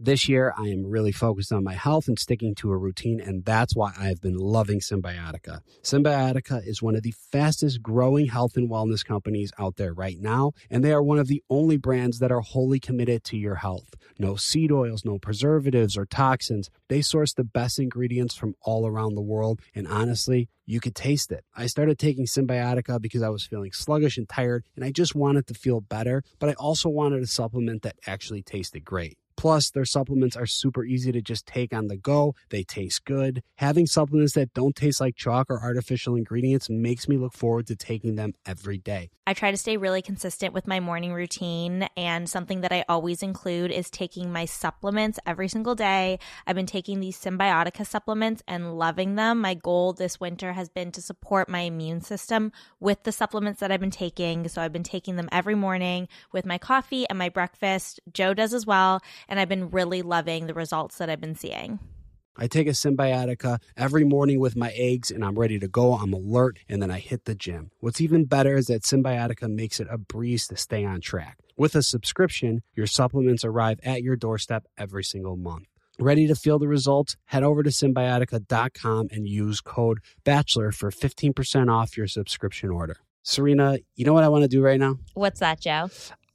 This year, I am really focused on my health and sticking to a routine, and that's why I've been loving Symbiotica. Symbiotica is one of the fastest growing health and wellness companies out there right now, and they are one of the only brands that are wholly committed to your health. No seed oils, no preservatives or toxins. They source the best ingredients from all around the world, and honestly, you could taste it. I started taking Symbiotica because I was feeling sluggish and tired, and I just wanted to feel better, but I also wanted a supplement that actually tasted great. Plus, their supplements are super easy to just take on the go. They taste good. Having supplements that don't taste like chalk or artificial ingredients makes me look forward to taking them every day. I try to stay really consistent with my morning routine, and something that I always include is taking my supplements every single day. I've been taking these Symbiotica supplements and loving them. My goal this winter has been to support my immune system with the supplements that I've been taking. So I've been taking them every morning with my coffee and my breakfast. Joe does as well I've been really loving the results that I've been seeing. I take a Symbiotica every morning with my eggs and I'm ready to go. I'm alert and then I hit the gym. What's even better is that Symbiotica makes it a breeze to stay on track. With a subscription, your supplements arrive at your doorstep every single month. Ready to feel the results? Head over to symbiotica.com and use code BACHELOR for 15% off your subscription order. Serena, you know what I want to do right now? What's that, Joe?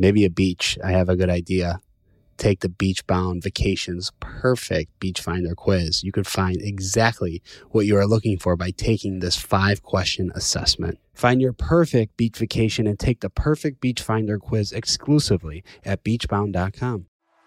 Maybe a beach. I have a good idea. Take the Beach Bound Vacations Perfect Beach Finder quiz. You could find exactly what you are looking for by taking this five question assessment. Find your perfect beach vacation and take the perfect beach finder quiz exclusively at beachbound.com.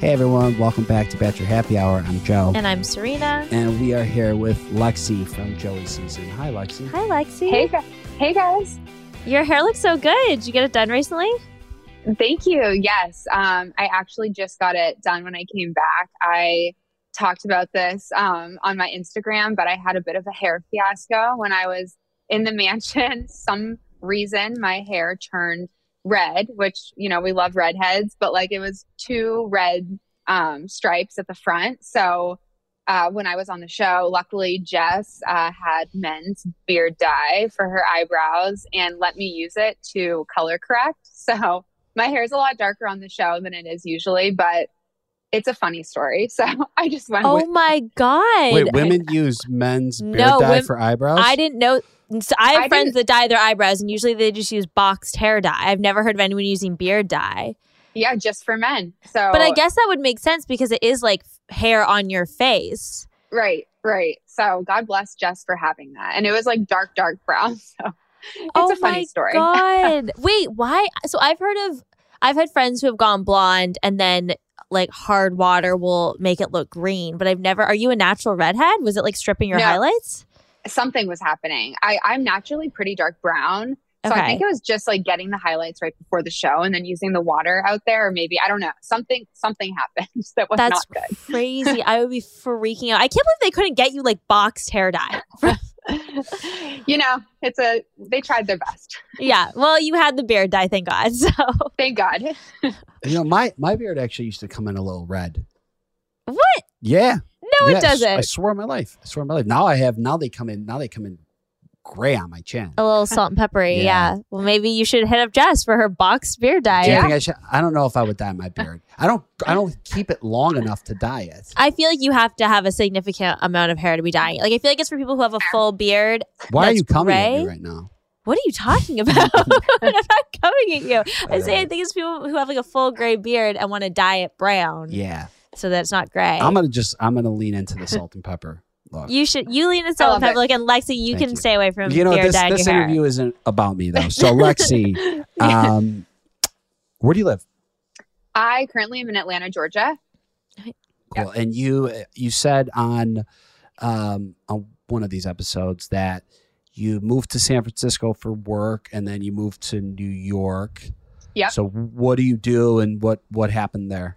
Hey everyone, welcome back to Bachelor Happy Hour. I'm Joe. And I'm Serena. And we are here with Lexi from Joey Season. Hi, Lexi. Hi, Lexi. Hey, hey guys. Your hair looks so good. Did you get it done recently? Thank you. Yes. Um, I actually just got it done when I came back. I talked about this um, on my Instagram, but I had a bit of a hair fiasco when I was in the mansion. Some reason my hair turned red, which, you know, we love redheads, but like it was two red um, stripes at the front. So uh, when I was on the show, luckily Jess uh, had men's beard dye for her eyebrows and let me use it to color correct. So my hair is a lot darker on the show than it is usually, but it's a funny story. So I just went. Oh with- my god! Wait, women use men's beard No, dye wom- for eyebrows? I didn't know. So I have I friends that dye their eyebrows, and usually they just use boxed hair dye. I've never heard of anyone using beard dye. yeah, just for men. So, But I guess that would make sense because it is like hair on your face. right, right. So God bless Jess for having that, and it was like dark, dark brown. So it's oh a funny my story. god! Wait, why? So I've heard of. I've had friends who have gone blonde and then like hard water will make it look green, but I've never. Are you a natural redhead? Was it like stripping your No. highlights? Something was happening. I, I'm naturally pretty dark brown. So Okay. I think it was just like getting the highlights right before the show and then using the water out there, or maybe I don't know. Something something happened that was That's not good. crazy. I would be freaking out. I can't believe they couldn't get you like boxed hair dye. you know, it's a they tried their best. yeah. Well, you had the beard dye, thank God. So Thank God. You know, my, my beard actually used to come in a little red. what? Yeah. No, Yeah, it I s- doesn't. I swear on my life. I swear on my life. Now I have, now they come in, now they come in gray on my chin. a little salt and peppery. Yeah. Yeah. Well, maybe you should hit up Jess for her boxed beard dye. Do you think I should? I don't know if I would dye my beard. I don't. I don't keep it long enough to dye it. I feel like you have to have a significant amount of hair to be dyeing. Like I feel like it's for people who have a full beard. Why are you coming at me right now? What are you talking about? I'm not coming at you. I say I think it's people who have like a full gray beard and want to dye it brown. Yeah. so that it's not gray. I'm gonna just I'm gonna lean into the salt and pepper look. you should you lean in salt and pepper it. look, and Lexi, you Thank can you. stay away from you know beer this dyed this your hair. interview isn't about me though. So Lexi, um, where do you live? I currently am in Atlanta, Georgia. Cool. And you you said on um on one of these episodes that you moved to San Francisco for work and then you moved to New York. Yep. So what do you do and what what happened there?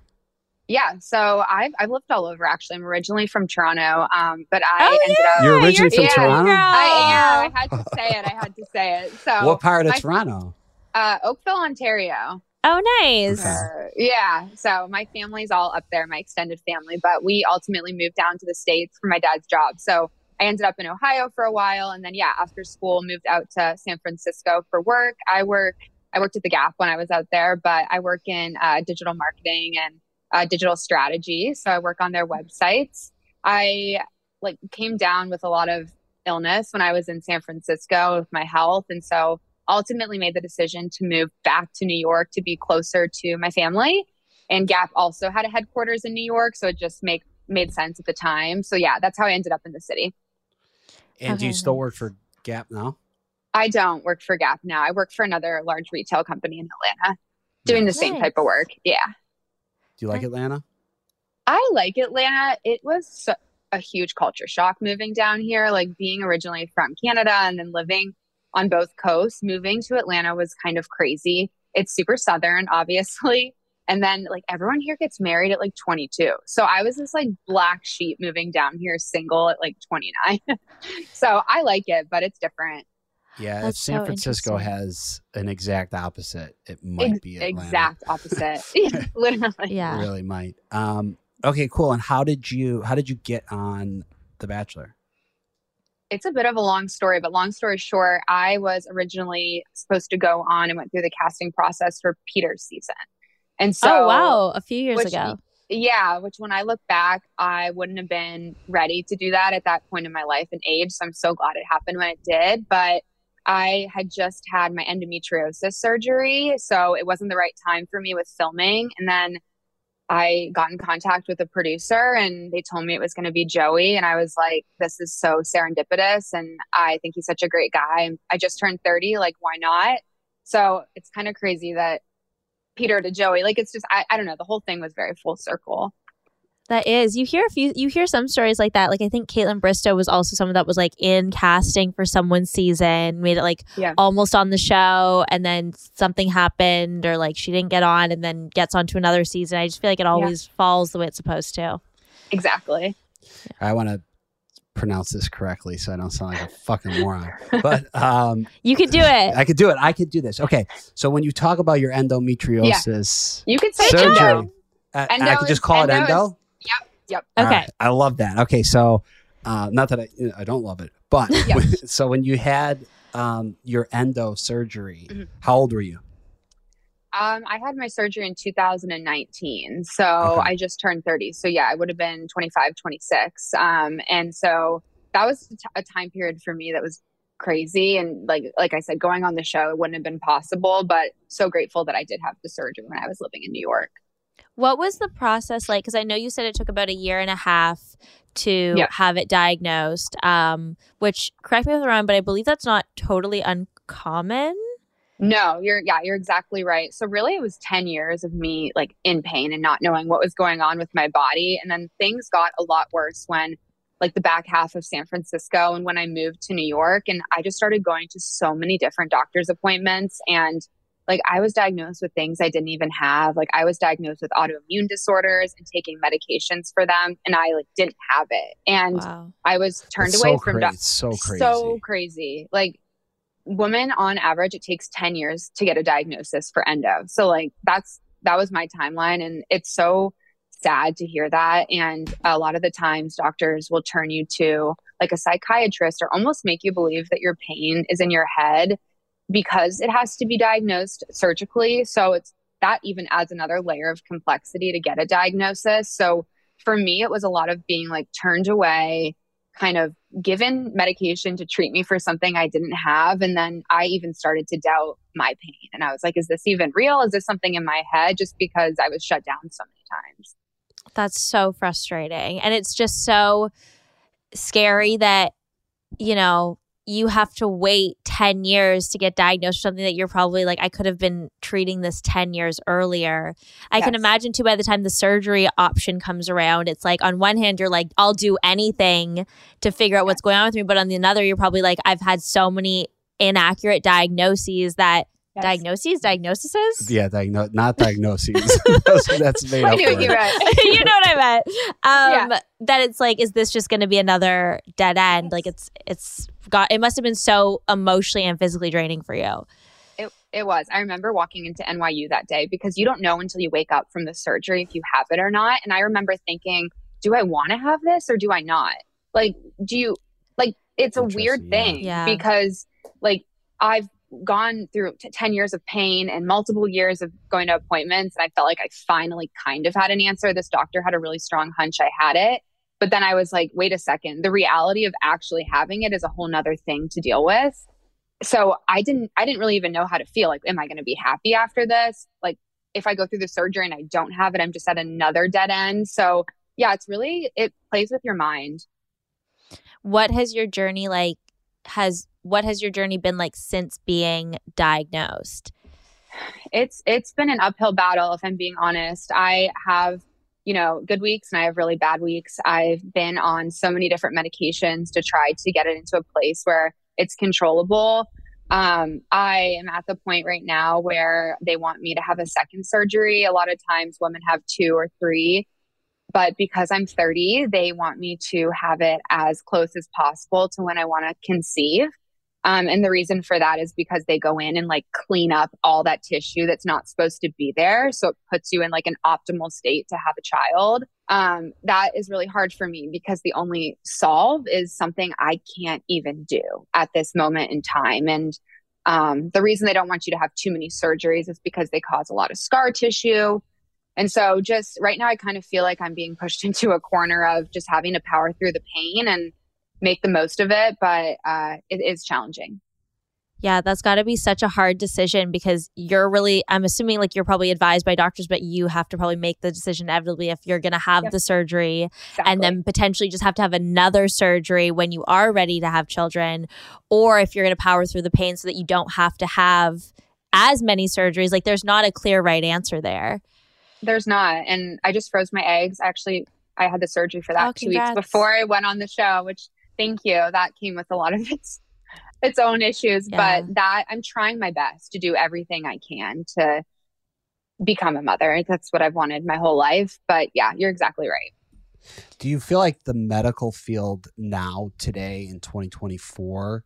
Yeah, so I've I've lived all over. Actually, I'm originally from Toronto, um, but I Oh, ended yeah, up. You're originally you're from a Toronto? I am. I had to say it. I had to say it. So, what part of my- Toronto? uh, Oakville, Ontario. Oh, nice. Okay. Uh, yeah. So my family's all up there, my extended family, but we ultimately moved down to the States for my dad's job. So I ended up in Ohio for a while. And then, yeah, after school, moved out to San Francisco for work. I work, I worked at the Gap when I was out there, but I work in uh, digital marketing and uh, digital strategy. So I work on their websites. I like came down with a lot of illness when I was in San Francisco with my health. And so ultimately made the decision to move back to New York to be closer to my family. And Gap also had a headquarters in New York, so it just make made sense at the time. So yeah, that's how I ended up in the city. And do you still work for Gap now? I don't work for Gap now. I work for another large retail company in Atlanta doing the same type of work. Yeah. Do you like Nice. Atlanta? I like Atlanta. It was a huge culture shock moving down here, like being originally from Canada and then living on both coasts. Moving to Atlanta was kind of crazy. It's super southern, obviously. And then like everyone here gets married at like 22. So I was this like black sheep moving down here single at like 29. so I like it, but it's different. Yeah, if San so Francisco has an exact opposite, it might Ex- be Atlanta. exact opposite. Literally. It Yeah. really might. Um, okay, cool. And how did you how did you get on The Bachelor? it's a bit of a long story, but long story short, I was originally supposed to go on and went through the casting process for Peter's season. And so, oh, wow. A few years which- ago. yeah, which when I look back, I wouldn't have been ready to do that at that point in my life and age. So I'm so glad it happened when it did. But I had just had my endometriosis surgery. So it wasn't the right time for me with filming. And then I got in contact with a producer and they told me it was going to be Joey. And I was like, this is so serendipitous. And I think he's such a great guy. I just turned 30. Like, why not? So it's kind of crazy that Peter to Joey, like, it's just, I, I don't know. The whole thing was very full circle. That is. You hear a few you hear some stories like that. Like I think Kaitlyn Bristowe was also someone that was like in casting for someone's season, made it like Yeah. almost on the show, and then something happened or like she didn't get on and then gets onto another season. I just feel like it always falls the way it's supposed to. Exactly. I want to pronounce this correctly so I don't sound like a fucking moron. But um, You could do it. I could do it. I could do this. Okay. So when you talk about your endometriosis You could say surgery, endo. I, Endo I could just is- call it endo is- endo. Yep. Okay. right. I love that. Okay, so uh, not that I I don't love it, but so when you had um, your endo surgery, Mhm. how old were you? Um, I had my surgery in 2019. So Okay. I just turned 30. So yeah, I would have been 25, 26. Um, and so that was a t- a time period for me that was crazy. And like, like I said, going on the show, it wouldn't have been possible, but so grateful that I did have the surgery when I was living in New York. What was the process like? Because I know you said it took about a year and a half to Yep. have it diagnosed. Um, which correct me if I'm wrong, but I believe that's not totally uncommon. No, you're yeah, you're exactly right. So really it was 10 years of me like in pain and not knowing what was going on with my body and then things got a lot worse when like the back half of San Francisco and when I moved to New York and I just started going to so many different doctor's appointments and like I was diagnosed with things I didn't even have. Like I was diagnosed with autoimmune disorders and taking medications for them and I like didn't have it. And Wow. I was turned It's away so from crazy. doc- so crazy. so crazy. Like women on average, it takes 10 years to get a diagnosis for endo. So like that's that was my timeline. And it's so sad to hear that. And a lot of the times doctors will turn you to like a psychiatrist or almost make you believe that your pain is in your head because it has to be diagnosed surgically. So it's that even adds another layer of complexity to get a diagnosis. So for me, it was a lot of being like turned away, kind of given medication to treat me for something I didn't have. And then I even started to doubt my pain. And I was like, is this even real? Is this something in my head? Just because I was shut down so many times. That's so frustrating. And it's just so scary that, you know, you have to wait 10 years to get diagnosed with something that you're probably like, I could have been treating this 10 years earlier. I yes. can imagine too, by the time the surgery option comes around, it's like, on one hand, you're like, I'll do anything to figure out what's going on with me. But on the other, you're probably like, I've had so many inaccurate diagnoses that Yes. Diagnoses, diagnoses. Yeah, diagno- not diagnoses. that's made I up. Knew you, right. you know what I meant. Um, yeah. That it's like, is this just going to be another dead end? Yes. Like it's it's got. It must have been so emotionally and physically draining for you. It it was. I remember walking into NYU that day because you don't know until you wake up from the surgery if you have it or not. And I remember thinking, do I want to have this or do I not? Like, do you like? It's a weird thing yeah. because like I've gone through t- 10 years of pain and multiple years of going to appointments and i felt like i finally kind of had an answer. This doctor had a really strong hunch i had it. But then i was like wait a second the reality of actually having it is a whole nother thing to deal with. So i didn't i didn't really even know how to feel like am i going to be happy after this? Like if i go through the surgery and i don't have it i'm just at another dead end. So yeah it's really it plays with your mind. What has your journey like has what has your journey been like since being diagnosed? It's it's been an uphill battle if I'm being honest. I have you know, good weeks and I have really bad weeks. I've been on so many different medications to try to get it into a place where it's controllable. Um, I am at the point right now where they want me to have a second surgery. A lot of times women have two or three. But because I'm 30, they want me to have it as close as possible to when I want to conceive. Um, and the reason for that is because they go in and like clean up all that tissue that's not supposed to be there. So it puts you in like an optimal state to have a child. Um, that is really hard for me because the only solve is something I can't even do at this moment in time. And um, the reason they don't want you to have too many surgeries is because they cause a lot of scar tissue. And so just right now, I kind of feel like I'm being pushed into a corner of just having to power through the pain and make the most of it. But uh, it is challenging. Yeah, that's got to be such a hard decision because you're really, I'm assuming like you're probably advised by doctors, but you have to probably make the decision inevitably if you're going to have yep. the surgery exactly. and then potentially just have to have another surgery when you are ready to have children, or if you're going to power through the pain so that you don't have to have as many surgeries. Like there's not a clear right answer there. There's not. And I just froze my eggs. Actually, I had the surgery for that oh, two weeks before I went on the show, which thank you. That came with a lot of its its own issues. Yeah. But that I'm trying my best to do everything I can to become a mother. That's what I've wanted my whole life. But yeah, you're exactly right. Do you feel like the medical field now, today in 2024,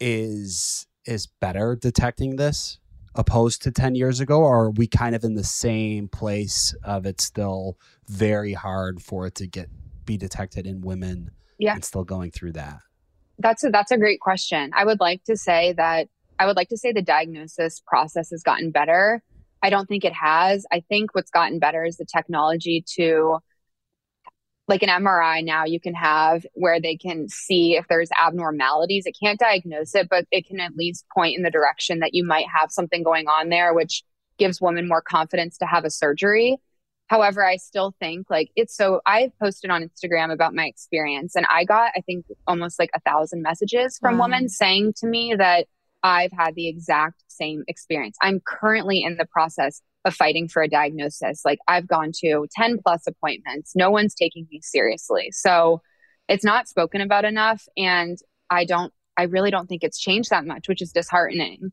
is is better detecting this? opposed to 10 years ago or are we kind of in the same place of it's still very hard for it to get be detected in women yeah. and still going through that? That's a that's a great question. I would like to say that i would like to say the diagnosis process has gotten better. I don't think it has. I think what's gotten better is the technology to like an MRI now you can have where they can see if there's abnormalities. It can't diagnose it, but it can at least point in the direction that you might have something going on there, which gives women more confidence to have a surgery. However, I still think like it's so I posted on Instagram about my experience and I got, I think, almost like a thousand messages from wow. women saying to me that I've had the exact same experience. I'm currently in the process of fighting for a diagnosis. Like I've gone to 10 plus appointments. No one's taking me seriously. So it's not spoken about enough. And I don't, I really don't think it's changed that much, which is disheartening.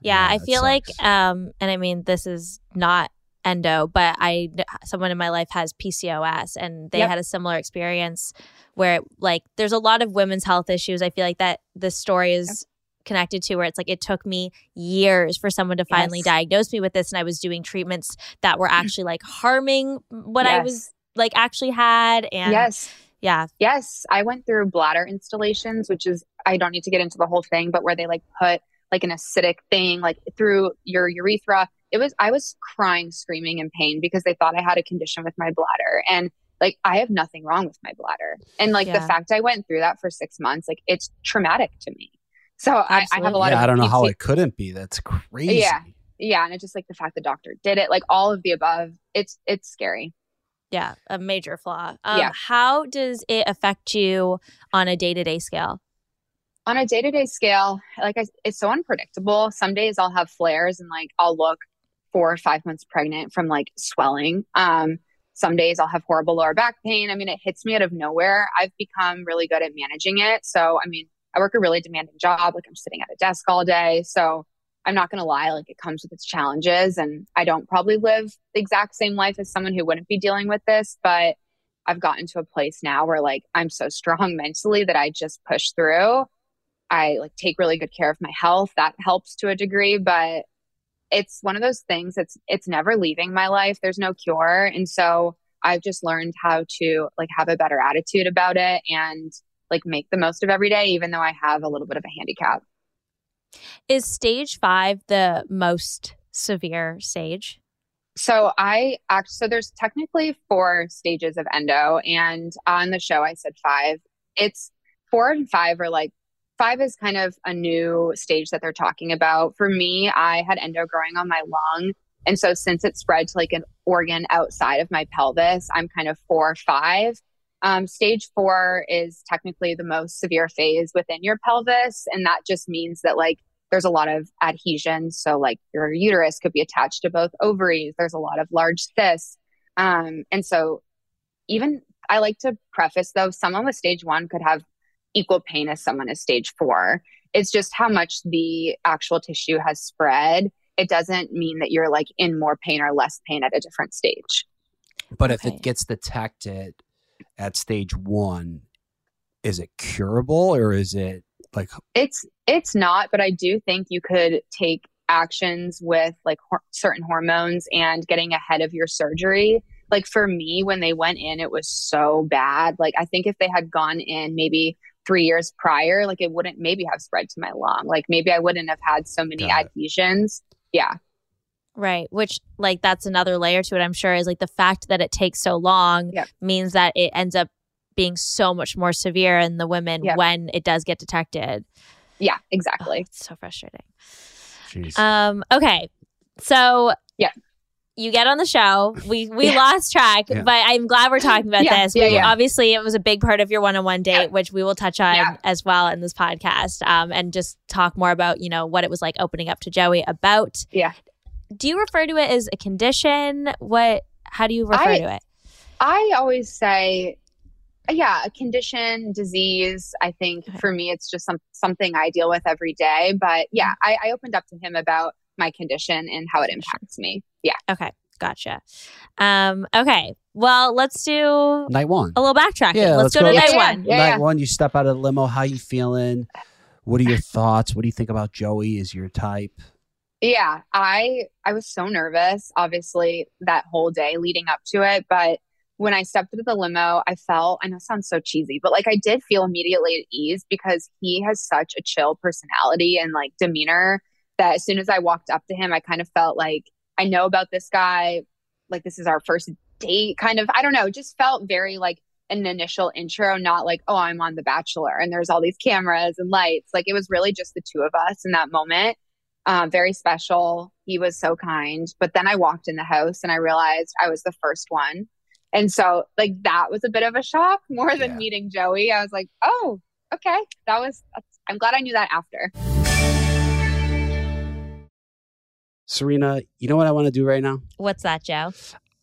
Yeah, yeah I feel like, um, and I mean, this is not endo, but I, someone in my life has PCOS and they yep. had a similar experience where like there's a lot of women's health issues. I feel like that the story is connected to where it's like it took me years for someone to finally yes. diagnose me with this and I was doing treatments that were mm. actually like harming what yes. I was like actually had and Yes. Yeah. Yes, I went through bladder instillations which is I don't need to get into the whole thing but where they like put like an acidic thing like through your urethra. It was I was crying screaming in pain because they thought I had a condition with my bladder and like I have nothing wrong with my bladder. And like yeah. the fact I went through that for 6 months like it's traumatic to me. So I, I, have a lot yeah, of. I don't know how it couldn't be. That's crazy. Yeah. yeah, and it's just like the fact the doctor did it, like all of the above. It's it's scary. Yeah, a major flaw. Um, Yeah. How does it affect you on a day to day scale? on a day-to-day scale like I, it's so unpredictable some days i'll have flares and like i'll look four or five months pregnant from like swelling. Um some days i'll have horrible lower back pain. I mean it hits me out of nowhere. I've become really good at managing it. So i mean i work a really demanding job. Like i'm sitting at a desk all day. So i'm not going to lie like it comes with its challenges and i don't probably live the exact same life as someone who wouldn't be dealing with this but i've gotten to a place now where like i'm so strong mentally that i just push through. I like take really good care of my health. That helps to a degree, but it's one of those things that's it's never leaving my life. There's no cure. And so I've just learned how to like have a better attitude about it and like make the most of every day, even though I have a little bit of a handicap. Is stage five the most severe stage? So I act so there's technically four stages of endo and on the show I said five. It's four and five are like five is kind of a new stage that they're talking about. For me, I had endo growing on my lung. And so since it spread to like an organ outside of my pelvis, I'm kind of four, five. Um, stage four is technically the most severe phase within your pelvis. And that just means that like there's a lot of adhesion. So like your uterus could be attached to both ovaries. There's a lot of large cysts. Um, and so even I like to preface though, someone with stage one could have equal pain as someone is stage four. It's just how much the actual tissue has spread. It doesn't mean that you're like in more pain or less pain at a different stage. But if it gets detected at stage one, is it curable or is it like It's it's not, but I do think you could take actions with like hor- certain hormones and getting ahead of your surgery. Like for me, when they went in, it was so bad. Like I think if they had gone in maybe three years prior, like it wouldn't maybe have spread to my lung. Like maybe I wouldn't have had so many Got it. adhesions. Yeah. Right. Which, like, that's another layer to it, I'm sure, is like the fact that it takes so long Yep. means that it ends up being so much more severe in the women Yep. when it does get detected. Yeah, Oh, exactly. it's so frustrating. jeez. Um, okay. So Yeah. You get on the show. We we Yeah. lost track, Yeah. but I'm glad we're talking about Yeah, this. yeah, We-. Obviously, it was a big part of your one-on-one date, which we will touch on as well in this podcast, um, and just talk more about you know what it was like opening up to Joey about. Yeah. Do you refer to it as a condition? What? How do you refer I- to it? I always say, yeah, a condition, disease. I think Okay. for me, it's just some, something I deal with every day. But yeah, I, I opened up to him about my condition and how it impacts me. Yeah. Okay, gotcha. Um, okay, well, let's do night one. a little backtracking. Yeah, let's, let's go, go to with- night Yeah, yeah. one. Yeah, night yeah. one, you step out of the limo. How you feeling? What are your thoughts? What do you think about Joey? Is your type? Yeah, I I was so nervous, obviously, that whole day leading up to it. But when I stepped into the limo, I felt I know it sounds so cheesy, but like I did feel immediately at ease because he has such a chill personality and like demeanor that as soon as I walked up to him, I kind of felt like I know about this guy. Like this is our first date, kind of. I don't know, just felt very like an initial intro, not like, oh, I'm on The Bachelor and there's all these cameras and lights. Like it was really just the two of us in that moment um, very special. He was so kind. But then I walked in the house and I realized I was the first one. And so, like, that was a bit of a shock more than Yeah. meeting Joey. I was like, oh, okay. That was, that's, I'm glad I knew that after. Serena, you know what I want to do right now? What's that, Joe?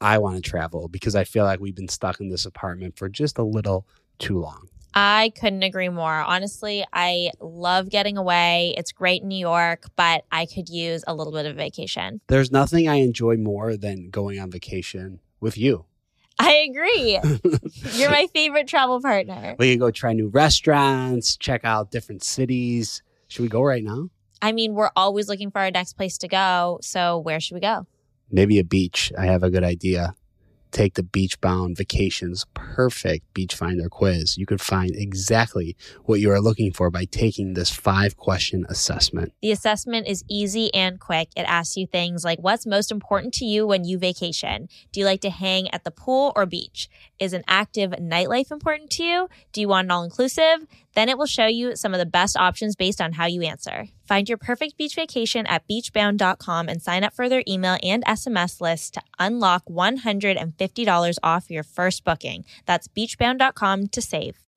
I want to travel because I feel like we've been stuck in this apartment for just a little too long. I couldn't agree more. Honestly, I love getting away. It's great in New York, but I could use a little bit of vacation. There's nothing I enjoy more than going on vacation with you. I agree. You're my favorite travel partner. We can go try new restaurants, check out different cities. Should we go right now? I mean, we're always looking for our next place to go. So, where should we go? Maybe a beach. I have a good idea. Take the beach bound vacations perfect beach finder quiz. You could find exactly what you are looking for by taking this five question assessment. The assessment is easy and quick. It asks you things like what's most important to you when you vacation? Do you like to hang at the pool or beach? Is an active nightlife important to you? Do you want an all inclusive? Then it will show you some of the best options based on how you answer. Find your perfect beach vacation at beachbound.com and sign up for their email and SMS list to unlock $150 off your first booking. That's beachbound.com to save.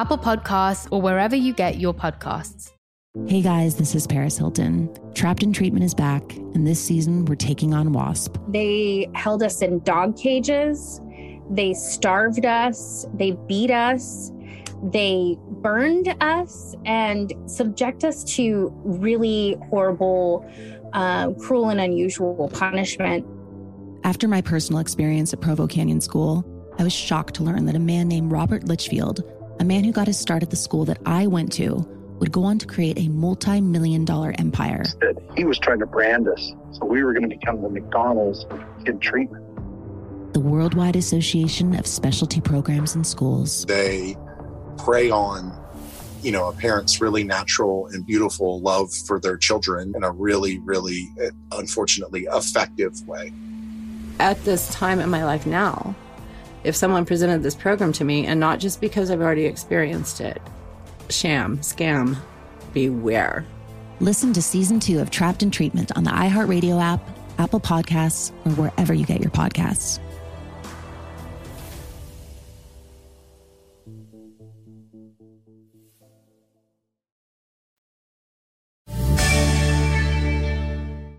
Apple Podcasts, or wherever you get your podcasts. Hey guys, this is Paris Hilton. Trapped in Treatment is back, and this season we're taking on WASP. They held us in dog cages, they starved us, they beat us, they burned us, and subject us to really horrible, uh, cruel, and unusual punishment. After my personal experience at Provo Canyon School, I was shocked to learn that a man named Robert Lichfield, a man who got his start at the school that I went to, would go on to create a multi million dollar empire. He was trying to brand us, so we were going to become the McDonald's of kid treatment. The Worldwide Association of Specialty Programs in Schools. They prey on you know, a parent's really natural and beautiful love for their children in a really, really, uh, unfortunately, effective way. At this time in my life now, if someone presented this program to me, and not just because I've already experienced it, sham, scam, beware. Listen to season two of Trapped in Treatment on the iHeartRadio app, Apple Podcasts, or wherever you get your podcasts.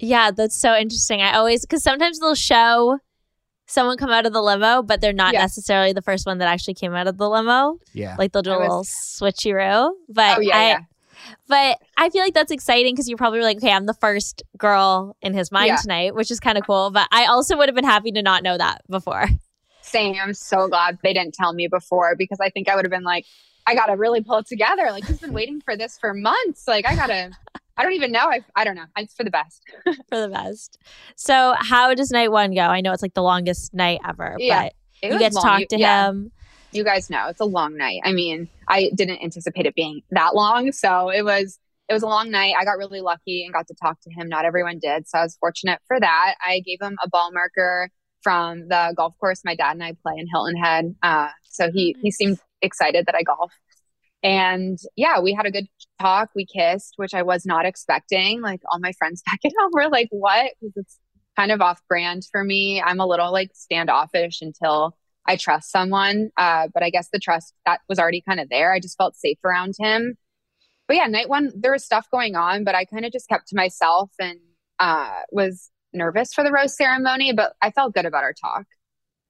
Yeah, that's so interesting. I always, because sometimes they'll show someone come out of the limo, but they're not yeah. necessarily the first one that actually came out of the limo. Yeah. Like they'll do a was... little switcheroo. But oh, yeah, I, yeah. But I feel like that's exciting because you're probably like, okay, I'm the first girl in his mind yeah. tonight, which is kind of cool. But I also would have been happy to not know that before. Same. I'm so glad they didn't tell me before because I think I would have been like, I got to really pull it together. Like, he's been waiting for this for months. Like, I got to I don't even know. I, I don't know. It's for the best. for the best. So, how does night one go? I know it's like the longest night ever, yeah, but you get to talk to yeah. him. You guys know it's a long night. I mean, I didn't anticipate it being that long, so it was it was a long night. I got really lucky and got to talk to him. Not everyone did, so I was fortunate for that. I gave him a ball marker from the golf course my dad and I play in Hilton Head. Uh, so he he seemed excited that I golf. And yeah, we had a good talk. We kissed, which I was not expecting. Like all my friends back at home were like, what? Because it's kind of off brand for me. I'm a little like standoffish until I trust someone. Uh, but I guess the trust that was already kind of there. I just felt safe around him. But yeah, night one, there was stuff going on, but I kind of just kept to myself and uh, was nervous for the rose ceremony, but I felt good about our talk.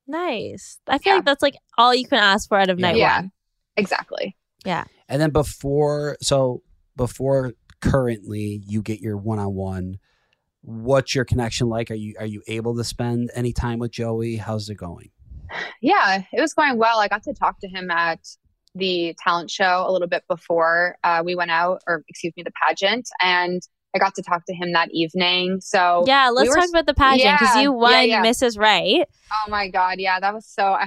Nice. I feel yeah. like that's like all you can ask for out of night yeah, one. Yeah, exactly. Yeah. And then before, so before currently you get your one on one, what's your connection like? Are you are you able to spend any time with Joey? How's it going? Yeah, it was going well. I got to talk to him at the talent show a little bit before uh, we went out, or excuse me, the pageant, and I got to talk to him that evening. So yeah, let's we were, talk about the pageant because yeah, you won yeah, yeah. Mrs. Right. Oh my god, yeah, that was so.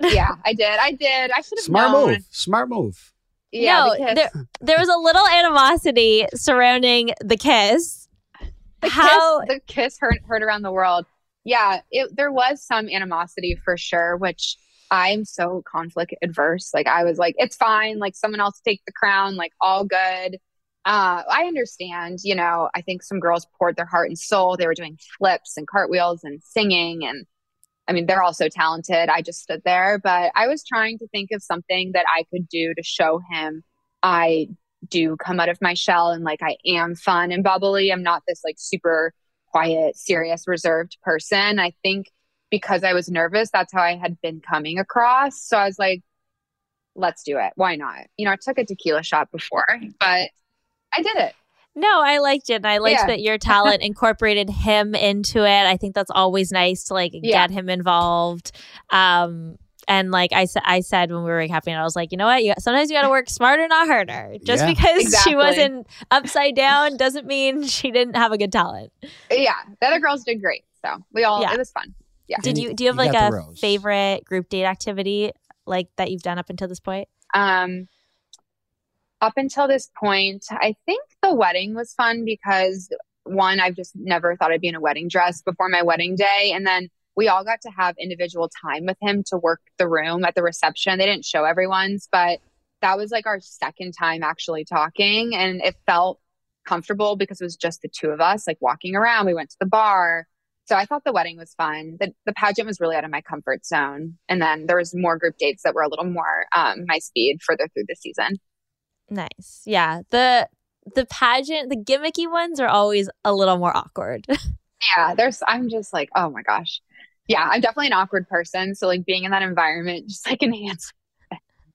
Yeah, I did. I did. I should have smart known. move. Smart move. Yeah, no, because... there, there was a little animosity surrounding the kiss. The How kiss, the kiss heard heard around the world. Yeah, it, there was some animosity for sure, which I'm so conflict adverse. Like I was like, it's fine. Like someone else take the crown. Like all good. Uh, I understand. You know, I think some girls poured their heart and soul. They were doing flips and cartwheels and singing and I mean, they're all so talented. I just stood there, but I was trying to think of something that I could do to show him I do come out of my shell and like I am fun and bubbly. I'm not this like super quiet, serious, reserved person. I think because I was nervous, that's how I had been coming across. So I was like, let's do it. Why not? You know, I took a tequila shot before, but I did it. No, I liked it. And I liked yeah. that your talent incorporated him into it. I think that's always nice to like yeah. get him involved. Um, and like I said, I said when we were recapping, I was like, you know what? You, sometimes you got to work smarter, not harder. Just yeah. because exactly. she wasn't upside down doesn't mean she didn't have a good talent. Yeah, the other girls did great. So we all, yeah. it was fun. Yeah. Did you do you have you like a favorite group date activity like that you've done up until this point? Um, up until this point, I think the wedding was fun because one, I've just never thought I'd be in a wedding dress before my wedding day, and then we all got to have individual time with him to work the room at the reception. They didn't show everyone's, but that was like our second time actually talking, and it felt comfortable because it was just the two of us, like walking around. We went to the bar so I thought the wedding was fun. The, the pageant was really out of my comfort zone. And then there was more group dates that were a little more um, my speed further through the season. Nice. Yeah. The the pageant, the gimmicky ones are always a little more awkward. yeah. There's I'm just like, oh my gosh. Yeah, I'm definitely an awkward person. So like being in that environment just like enhances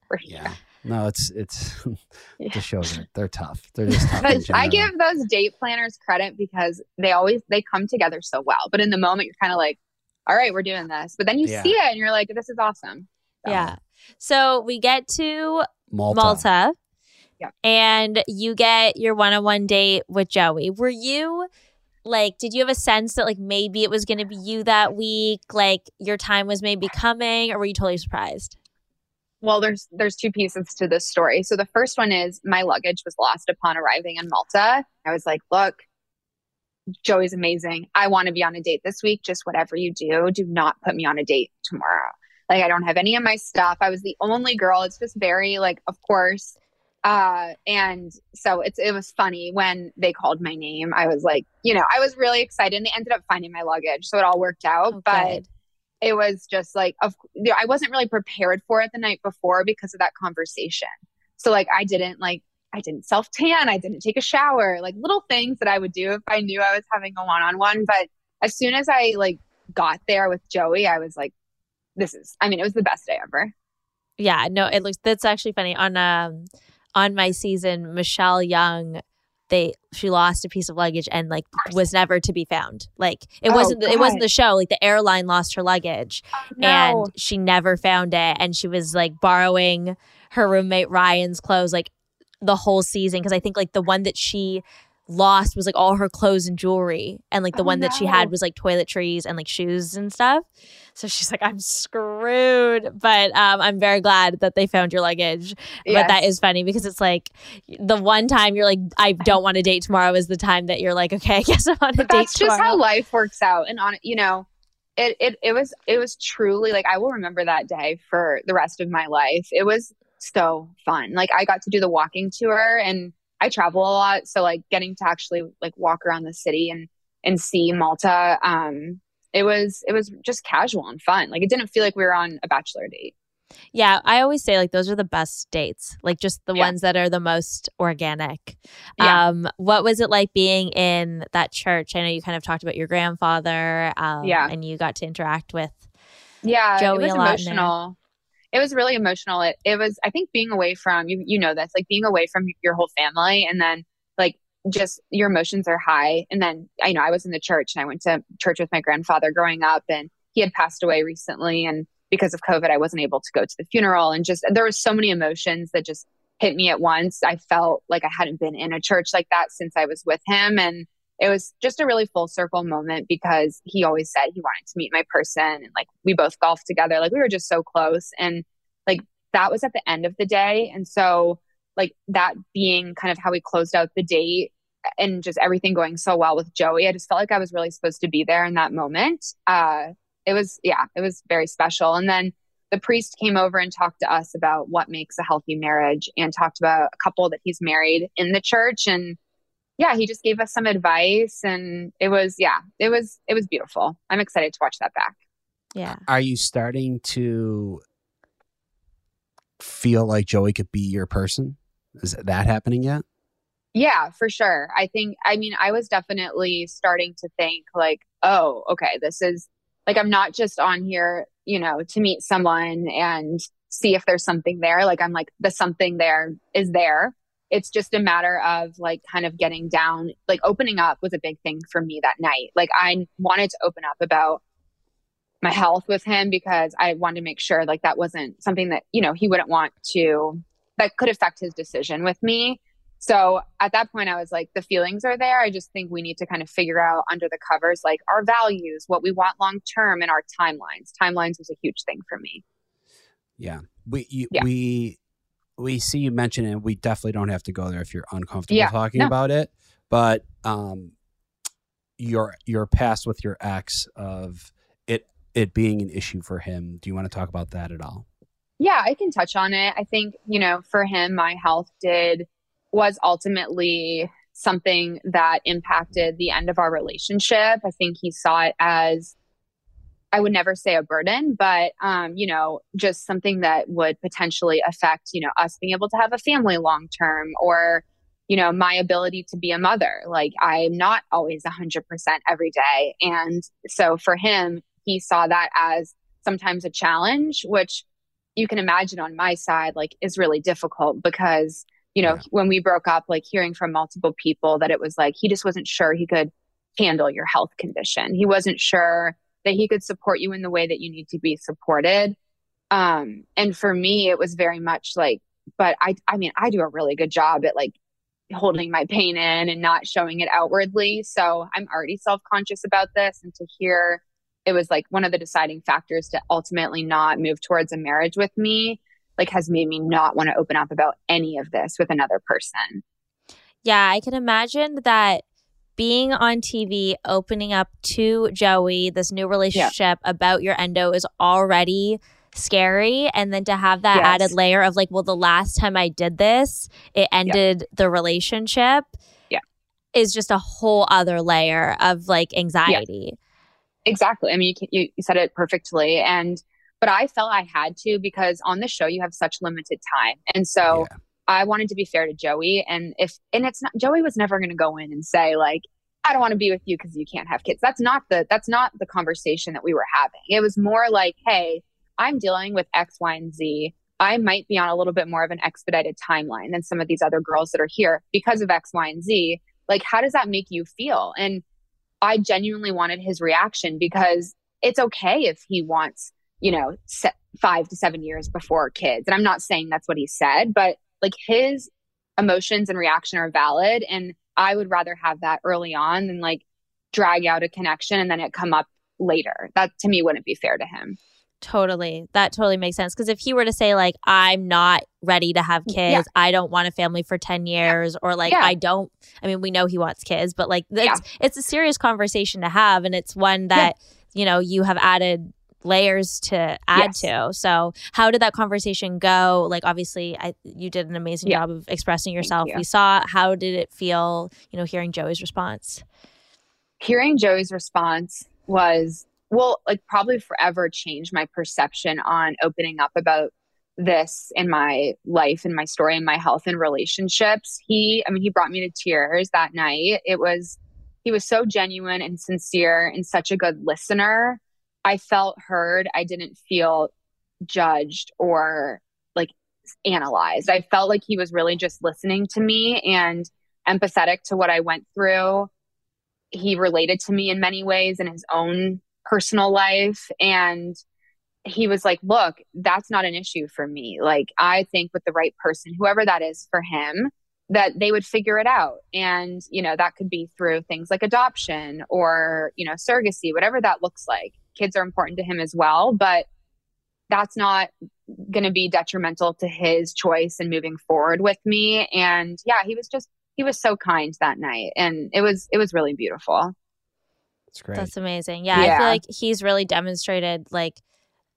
for yeah. Sure. No, it's it's yeah. the shows are they're tough. They're just tough. I give those date planners credit because they always they come together so well. But in the moment, you're kind of like, "All right, we're doing this," but then you yeah. see it and you're like, "This is awesome." So. Yeah. So we get to Malta. Malta. Yeah. And you get your one-on-one date with Joey. Were you like did you have a sense that like maybe it was going to be you that week? Like your time was maybe coming or were you totally surprised? Well there's there's two pieces to this story. So the first one is my luggage was lost upon arriving in malta. I was like look joey's amazing. I want to be on a date this week. Just whatever you do do not put me on a date tomorrow. Like i don't have any of my stuff. I was the only girl. It's just very like of course uh, and so it's it was funny when they called my name. I was like, you know, I was really excited, and they ended up finding my luggage, so it all worked out. Oh, but good it was just like of I wasn't really prepared for it the night before because of that conversation. So like I didn't like I didn't self tan, I didn't take a shower, like little things that I would do if I knew I was having a one on one. But as soon as I like got there with Joey, I was like, this is I mean, it was the best day ever. Yeah, no, it looks that's actually funny. On um on my season, Michelle Young they she lost a piece of luggage and like was never to be found. Like it oh, wasn't God. it wasn't the show. Like the airline lost her luggage oh, no. and she never found it. And she was like borrowing her roommate Ryan's clothes like the whole season because I think like the one that she lost was like all her clothes and jewelry and like the oh, one no. that she had was like toiletries and like shoes and stuff so she's like i'm screwed but um, i'm very glad that they found your luggage yes. but that is funny because it's like the one time you're like i don't want to date tomorrow is the time that you're like okay i guess i'm on a but date that's tomorrow. just how life works out and on you know it, it it was it was truly like i will remember that day for the rest of my life it was so fun like i got to do the walking tour and I travel a lot, so like getting to actually like walk around the city and and see Malta, um, it was it was just casual and fun. Like it didn't feel like we were on a bachelor date. Yeah, I always say like those are the best dates, like just the yeah. ones that are the most organic. Yeah. Um, what was it like being in that church? I know you kind of talked about your grandfather, um, yeah, and you got to interact with. Yeah, Joey it was emotional it was really emotional. It, it was, I think being away from, you, you know, this, like being away from your whole family and then like just your emotions are high. And then I know I was in the church and I went to church with my grandfather growing up and he had passed away recently. And because of COVID, I wasn't able to go to the funeral. And just, there was so many emotions that just hit me at once. I felt like I hadn't been in a church like that since I was with him. And it was just a really full circle moment because he always said he wanted to meet my person and like we both golfed together. Like we were just so close and like that was at the end of the day. And so like that being kind of how we closed out the date and just everything going so well with Joey I just felt like I was really supposed to be there in that moment. Uh it was yeah it was very special. And then the priest came over and talked to us about what makes a healthy marriage and talked about a couple that he's married in the church. And yeah, he just gave us some advice and it was yeah, it was it was beautiful. I'm excited to watch that back. Yeah. Are you starting to feel like Joey could be your person? Is that happening yet? Yeah, for sure. I think, I mean, I was definitely starting to think, like, oh, okay, this is like, I'm not just on here, you know, to meet someone and see if there's something there. Like, I'm like, the something there is there. It's just a matter of like kind of getting down, like opening up was a big thing for me that night. Like, I wanted to open up about my health with him because I wanted to make sure like that wasn't something that, you know, he wouldn't want to, that could affect his decision with me. So at that point, I was like, the feelings are there. I just think we need to kind of figure out under the covers, like our values, what we want long term, and our timelines. Timelines was a huge thing for me. Yeah, we you, yeah. we we see you mention it. We definitely don't have to go there if you're uncomfortable yeah, talking no. about it. But um, your your past with your ex of it it being an issue for him. Do you want to talk about that at all? Yeah, I can touch on it. I think you know, for him, my health did was ultimately something that impacted the end of our relationship. I think he saw it as I would never say a burden, but um, you know, just something that would potentially affect, you know, us being able to have a family long term or you know, my ability to be a mother. Like I'm not always 100% every day. And so for him, he saw that as sometimes a challenge, which you can imagine on my side like is really difficult because you know, yeah. when we broke up, like hearing from multiple people that it was like he just wasn't sure he could handle your health condition. He wasn't sure that he could support you in the way that you need to be supported. Um, and for me, it was very much like, but I, I mean, I do a really good job at like holding my pain in and not showing it outwardly. So I'm already self conscious about this. And to hear it was like one of the deciding factors to ultimately not move towards a marriage with me like has made me not want to open up about any of this with another person. Yeah, I can imagine that being on TV, opening up to Joey, this new relationship yeah. about your endo is already scary. And then to have that yes. added layer of like, well, the last time I did this, it ended yeah. the relationship. Yeah. Is just a whole other layer of like anxiety. Yeah. Exactly. I mean, you, you said it perfectly. And but I felt I had to because on the show you have such limited time. And so. I wanted to be fair to Joey. And if, and it's not, Joey was never going to go in and say, like, I don't want to be with you because you can't have kids. That's not the, that's not the conversation that we were having. It was more like, hey, I'm dealing with X, Y, and Z. I might be on a little bit more of an expedited timeline than some of these other girls that are here because of X, Y, and Z. Like, how does that make you feel? And I genuinely wanted his reaction because it's okay if he wants you know, five to seven years before kids. And I'm not saying that's what he said, but like his emotions and reaction are valid. And I would rather have that early on than like drag out a connection and then it come up later. That to me wouldn't be fair to him. Totally. That totally makes sense. Because if he were to say, like, I'm not ready to have kids, yeah. I don't want a family for 10 years, yeah. or like, yeah. I don't, I mean, we know he wants kids, but like, it's, it's a serious conversation to have. And it's one that, you know, you have added layers to add yes. to. So, how did that conversation go? Like, obviously, I, you did an amazing yeah. job of expressing yourself. You. We saw how did it feel, you know, hearing Joey's response? Hearing Joey's response was, well, like, probably forever changed my perception on opening up about this in my life and my story and my health and relationships. He, I mean, he brought me to tears that night. It was, he was so genuine and sincere and such a good listener I felt heard. I didn't feel judged or like analyzed. I felt like he was really just listening to me and empathetic to what I went through. He related to me in many ways in his own personal life. And he was like, Look, that's not an issue for me. Like, I think with the right person, whoever that is for him, that they would figure it out. And, you know, that could be through things like adoption or, you know, surrogacy, whatever that looks like kids are important to him as well, but that's not going to be detrimental to his choice and moving forward with me. And yeah, he was just, he was so kind that night and it was, it was really beautiful. That's great. That's amazing. Yeah, yeah. I feel like he's really demonstrated like,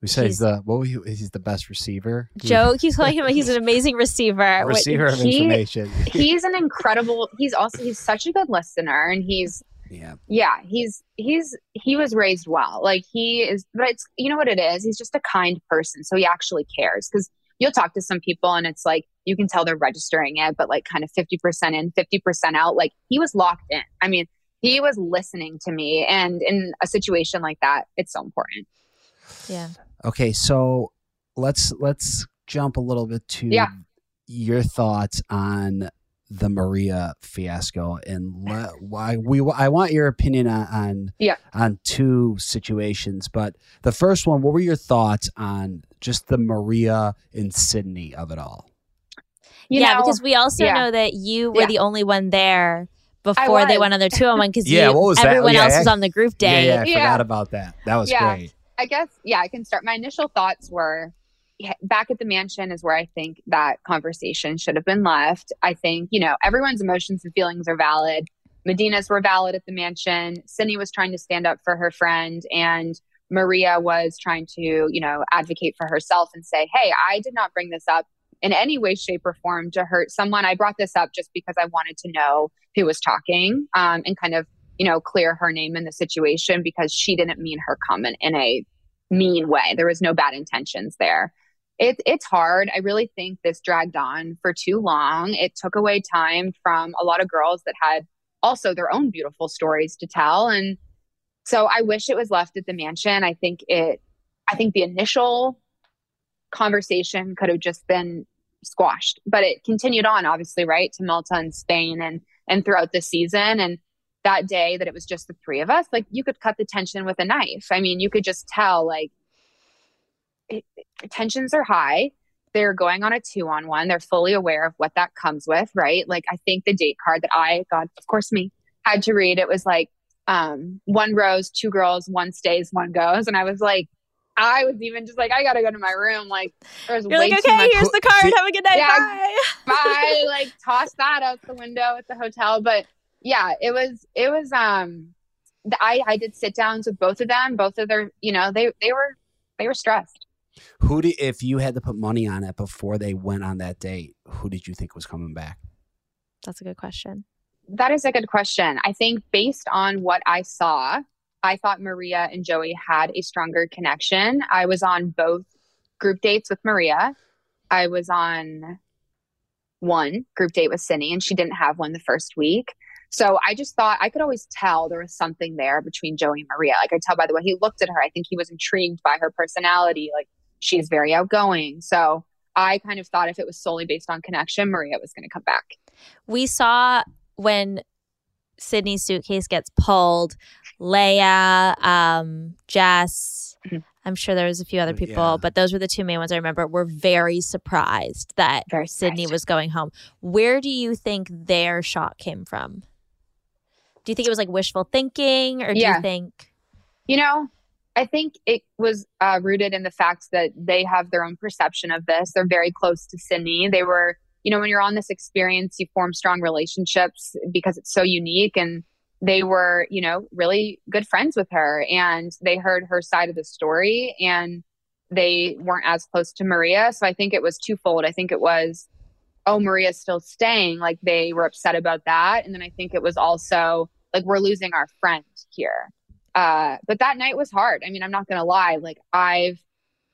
we say he's, he's the what he, he's the best receiver. Joe keeps calling him he's an amazing receiver. receiver of he, information. he's an incredible. He's also he's such a good listener, and he's yeah. Yeah, he's he's he was raised well. Like he is but it's you know what it is? He's just a kind person, so he actually cares cuz you'll talk to some people and it's like you can tell they're registering it, but like kind of 50% in, 50% out. Like he was locked in. I mean, he was listening to me. And in a situation like that, it's so important. Yeah. Okay, so let's let's jump a little bit to Yeah. your thoughts on the Maria fiasco and le- why we I want your opinion on, on Yeah. on two situations, but the first one, what were your thoughts on just the Maria and Sydney of it all? You yeah, know- because we also yeah. know that you were Yeah. the only one there before they went on their two on one because Yeah, what was that? everyone Yeah, else I- was on the group day. Yeah, yeah, I Yeah. forgot about that. That was Yeah. great. I guess, yeah, I can start. My initial thoughts were yeah, back at the mansion is where I think that conversation should have been left. I think, you know, everyone's emotions and feelings are valid. Madina's were valid at the mansion. Sydney was trying to stand up for her friend, and Maria was trying to, you know, advocate for herself and say, hey, I did not bring this up in any way, shape, or form to hurt someone. I brought this up just because I wanted to know who was talking um, and kind of, you know, clear her name in the situation because she didn't mean her comment in a mean way. There was no bad intentions there. It, it's hard. I really think this dragged on for too long. It took away time from a lot of girls that had also their own beautiful stories to tell. And so I wish it was left at the mansion. I think it, I think the initial conversation could have just been squashed, but it continued on, obviously, right, to Malta and Spain and and throughout the season. And that day that it was just the three of us, like you could cut the tension with a knife. I mean, you could just tell, like, tensions are high. They're going on a two on one. They're fully aware of what that comes with, right? Like, I think the date card that I got, of course, me had to read, it was like, um, one rose, two girls, one stays, one goes. And I was like, I was even just like, I gotta go to my room. Like, there was You're way like, too okay, much. here's the card. Have a good night. Yeah, Bye. bye. Like, toss that out the window at the hotel. But yeah, it was, it was, um, I, I did sit downs with both of them. Both of their, you know, they, they were, they were stressed. Who did if you had to put money on it before they went on that date, who did you think was coming back? That's a good question. That is a good question. I think based on what I saw, I thought Maria and Joey had a stronger connection. I was on both group dates with Maria. I was on one group date with Sydney, and she didn't have one the first week. So I just thought I could always tell there was something there between Joey and Maria. Like I tell by the way he looked at her. I think he was intrigued by her personality. Like she's very outgoing. So I kind of thought if it was solely based on connection, Maria was going to come back. We saw when Sydney's suitcase gets pulled, Lea, um, Jess, Mm-hmm. I'm sure there was a few other people, yeah. but those were the two main ones I remember. Were very surprised that Very Sydney surprised. was going home. Where do you think their shock came from? Do you think it was like wishful thinking, or do Yeah. you think? You know, I think it was uh, rooted in the fact that they have their own perception of this. They're very close to Sydney. They were, you know, when you're on this experience, you form strong relationships because it's so unique. And they were, you know, really good friends with her and they heard her side of the story and they weren't as close to Maria. So I think it was twofold. I think it was, oh, Maria's still staying. Like they were upset about that. And then I think it was also like, we're losing our friend here. Uh, but that night was hard. I mean, I'm not going to lie. Like, I've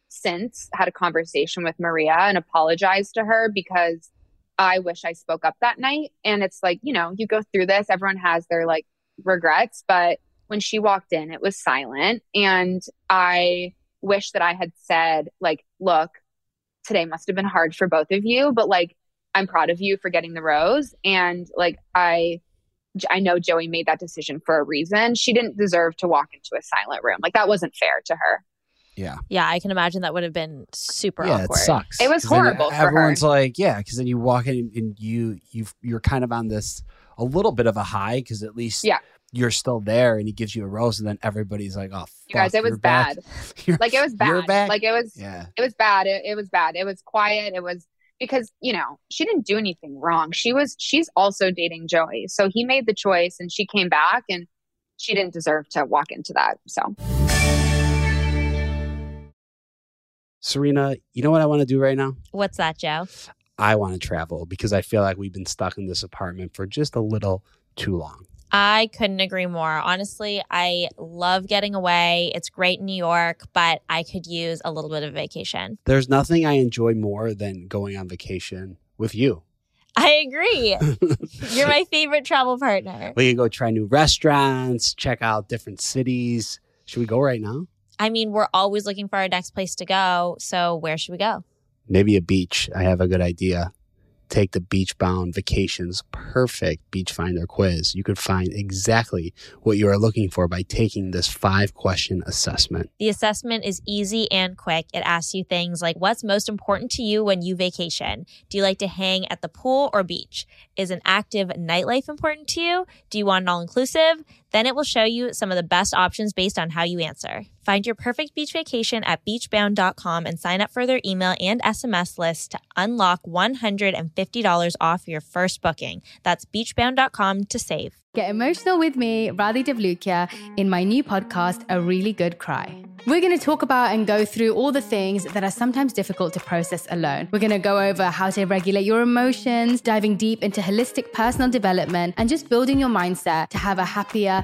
since had a conversation with Maria and apologized to her because I wish I spoke up that night. And it's like, you know, you go through this, everyone has their like regrets. But when she walked in, it was silent. And I wish that I had said, like, look, today must have been hard for both of you, but like, I'm proud of you for getting the rose. And like, I, I know Joey made that decision for a reason. She didn't deserve to walk into a silent room. Like that wasn't fair to her. Yeah. Yeah, I can imagine that would have been super yeah, awkward. it sucks. It was horrible for her. Everyone's like, yeah, because then you walk in and you you you're kind of on this a little bit of a high because at least Yeah. you're still there and he gives you a rose and then everybody's like, oh, You guys, it was bad. Like it was you're bad. back? Like it was yeah. it was bad. It, it was bad. It was quiet. It was because, you know, she didn't do anything wrong. She was she's also dating Joey. So he made the choice and she came back and she didn't deserve to walk into that. So Serena, you know what I want to do right now? What's that, Joe? I want to travel because I feel like we've been stuck in this apartment for just a little too long. I couldn't agree more. Honestly, I love getting away. It's great in New York, but I could use a little bit of vacation. There's nothing I enjoy more than going on vacation with you. I agree. You're my favorite travel partner. We can go try new restaurants, check out different cities. Should we go right now? I mean, we're always looking for our next place to go. So, where should we go? Maybe a beach. I have a good idea take the Beachbound Vacations Perfect Beach Finder quiz. You could find exactly what you are looking for by taking this five question assessment. The assessment is easy and quick. It asks you things like what's most important to you when you vacation? Do you like to hang at the pool or beach? Is an active nightlife important to you? Do you want an all inclusive? Then it will show you some of the best options based on how you answer. Find your perfect beach vacation at beachbound.com and sign up for their email and SMS list to unlock $150 off your first booking. That's beachbound.com to save. Get emotional with me, Radhi Devlukia, in my new podcast, A Really Good Cry. We're going to talk about and go through all the things that are sometimes difficult to process alone. We're going to go over how to regulate your emotions, diving deep into holistic personal development, and just building your mindset to have a happier,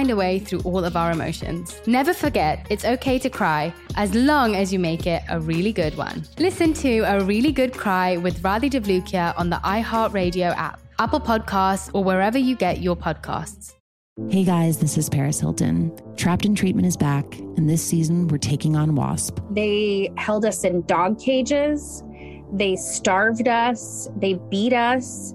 find a way through all of our emotions. Never forget, it's okay to cry as long as you make it a really good one. Listen to A Really Good Cry with Radhi Devlukia on the iHeartRadio app, Apple Podcasts, or wherever you get your podcasts. Hey guys, this is Paris Hilton. Trapped in Treatment is back, and this season we're taking on WASP. They held us in dog cages, they starved us, they beat us,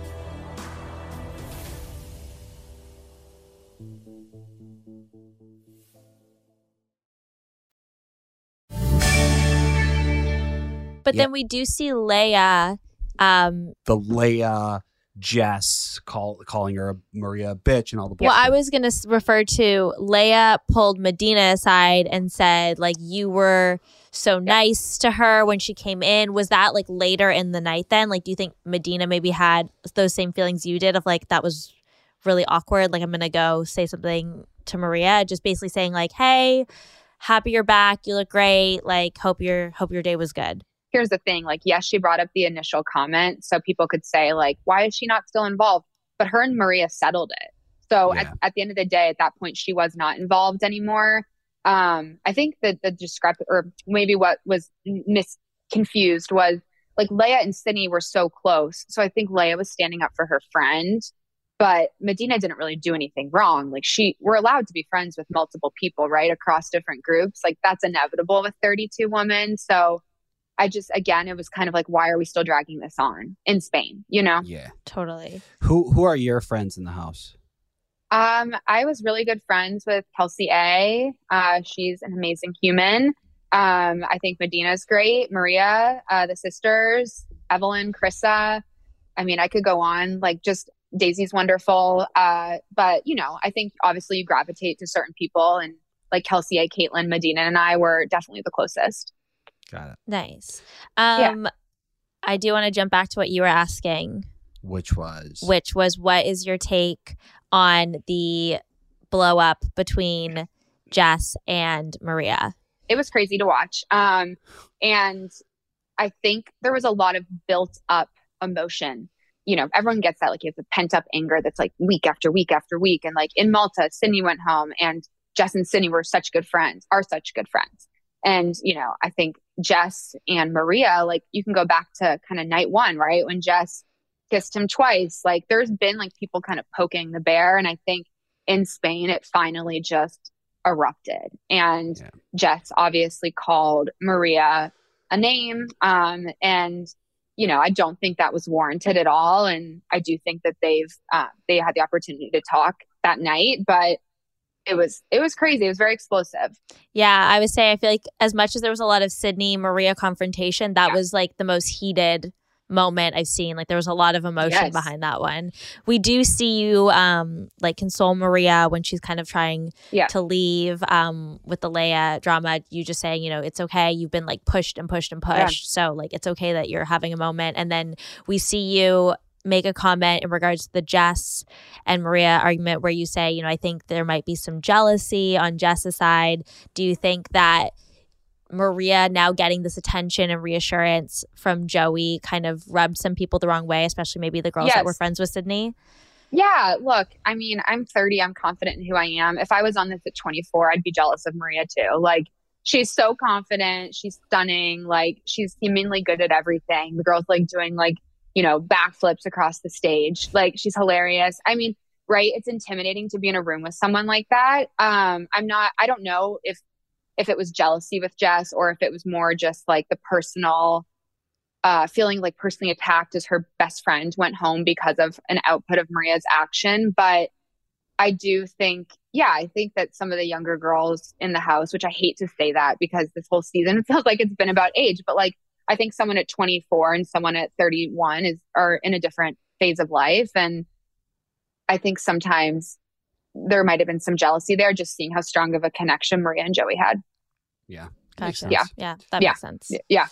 But then we do see Lea. Um, the Lea Jess call, calling her Maria a bitch and all the bullshit. Well, I was going to refer to Lea pulled Madina aside and said, like, you were so nice to her when she came in. Was that like later in the night then? Like, do you think Madina maybe had those same feelings you did of like, that was really awkward? Like, I'm going to go say something to Maria, just basically saying, like, hey, happy you're back. You look great. Like, hope your, hope your day was good here's the thing like yes she brought up the initial comment so people could say like why is she not still involved? But her and maria settled it. So yeah. at, at the end of the day at that point she was not involved anymore. Um i think that the discrep or maybe what was misconfused was like lea and sydney were so close so i think lea was standing up for her friend but madina didn't really do anything wrong. Like she we're allowed to be friends with multiple people right across different groups. Like that's inevitable with 32 women. So I just again it was kind of like why are we still dragging this on in Spain, you know? Yeah. Totally. Who who are your friends in the house? Um I was really good friends with Kelsey A. Uh she's an amazing human. Um I think Madina's great, Maria, uh the sisters, Evelyn, Chrissa. I mean, I could go on like just Daisy's wonderful. Uh but you know, I think obviously you gravitate to certain people and like Kelsey A, Caitlin, Madina and I were definitely the closest. Got it. Nice. Um, yeah. I do want to jump back to what you were asking, which was which was what is your take on the blow up between Jess and Maria? it was crazy to watch. Um, and I think there was a lot of built up emotion. You know, everyone gets that like you have the pent up anger that's like week after week after week. And like in Malta, Sydney went home and Jess and Sydney were such good friends, are such good friends. And, you know, I think Jess and Maria, like you can go back to kind of night one, right? When Jess kissed him twice. Like there's been like people kind of poking the bear. And I think in Spain, it finally just erupted. And yeah. Jess obviously called Maria a name. Um, and, you know, I don't think that was warranted at all. And I do think that they've, uh, they had the opportunity to talk that night, but it was it was crazy. It was very explosive. Yeah, I would say I feel like as much as there was a lot of Sydney Maria confrontation, that yeah. was like the most heated moment I've seen. Like there was a lot of emotion yes. behind that one. We do see you um like console Maria when she's kind of trying yeah. to leave um with the Lea drama. You just saying, you know, it's okay. You've been like pushed and pushed and pushed. Yeah. So like it's okay that you're having a moment. And then we see you make a comment in regards to the Jess and Maria argument where you say, you know, I think there might be some jealousy on Jess's side. Do you think that Maria now getting this attention and reassurance from Joey kind of rubbed some people the wrong way, especially maybe the girls yes. that were friends with Sydney? Yeah, look, I mean, I'm 30, I'm confident in who I am. If I was on this at 24, I'd be jealous of Maria too. Like, she's so confident, she's stunning, like, she's seemingly good at everything. The girl's like doing like, you know, backflips across the stage. Like, she's hilarious. I mean, right? It's intimidating to be in a room with someone like that. Um, I'm not, I don't know if if it was jealousy with Jess or if it was more just like the personal uh, feeling like personally attacked as her best friend went home because of an output of Maria's action. But I do think, yeah, I think that some of the younger girls in the house, which I hate to say that because this whole season it feels like it's been about age, but like I think someone at 24 and someone at 31 is are in a different phase of life. And I think sometimes there might have been some jealousy there, just seeing how strong of a connection Maria and Joey had. Yeah. Gotcha. Yeah. Yeah. That yeah. makes sense. Yeah.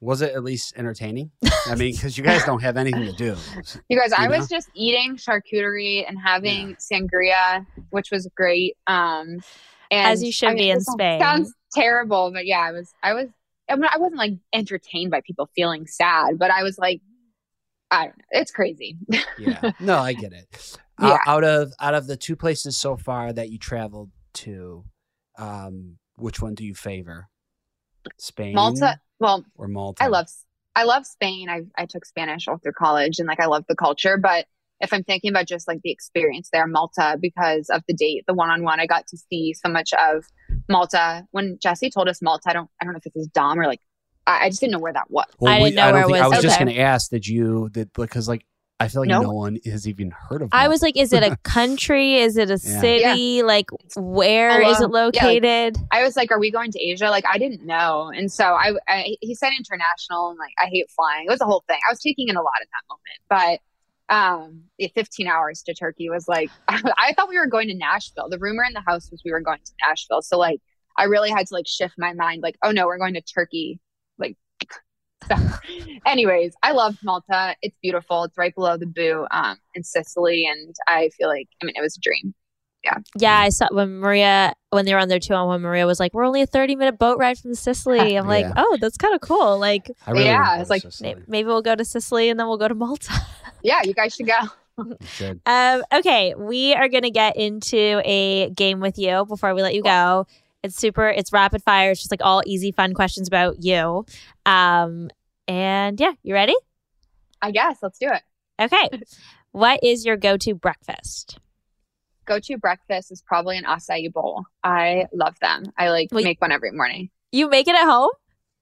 Was it at least entertaining? I mean, because you guys don't have anything to do. You guys, you I know? was just eating charcuterie and having yeah. sangria, which was great. Um, and as you should I mean, be in Spain. Sounds terrible, but yeah, I was. I was. I, mean, I wasn't like entertained by people feeling sad, but I was like, I don't know. It's crazy. yeah. No, I get it. Yeah. Uh, out of out of the two places so far that you traveled to, um, which one do you favor? Spain, Malta. Well, or Malta. I love I love Spain. I I took Spanish all through college, and like I love the culture. But if I'm thinking about just like the experience there, Malta, because of the date, the one on one, I got to see so much of Malta. When Jesse told us Malta, I don't I don't know if it was Dom or like I, I just didn't know where that was. Well, I didn't know I where it was. I was okay. just going to ask, did you did because like I feel like nope. no one has even heard of. I was like, is it a country? is it a city? Yeah. Like, where is it located? Yeah, like, I was like, are we going to Asia? Like, I didn't know, and so I, I, he said international, and like, I hate flying. It was a whole thing. I was taking in a lot in that moment, but um, 15 hours to Turkey was like, I thought we were going to Nashville. The rumor in the house was we were going to Nashville, so like, I really had to like shift my mind, like, oh no, we're going to Turkey. Like so, anyways, I love Malta. It's beautiful. It's right below the Boo um, in Sicily, and I feel like I mean it was a dream. Yeah, yeah. I saw when Maria when they were on their two on one. Maria was like, "We're only a thirty minute boat ride from Sicily." I'm like, "Oh, that's kind of cool." Like, really yeah, it's like maybe we'll go to Sicily and then we'll go to Malta. yeah, you guys should go. Um, okay, we are going to get into a game with you before we let you go. It's super, it's rapid fire. It's just like all easy, fun questions about you. Um, and yeah, you ready? I guess. Let's do it. Okay. what is your go to breakfast? Go to breakfast is probably an acai bowl. I love them. I like Wait, make one every morning. You make it at home?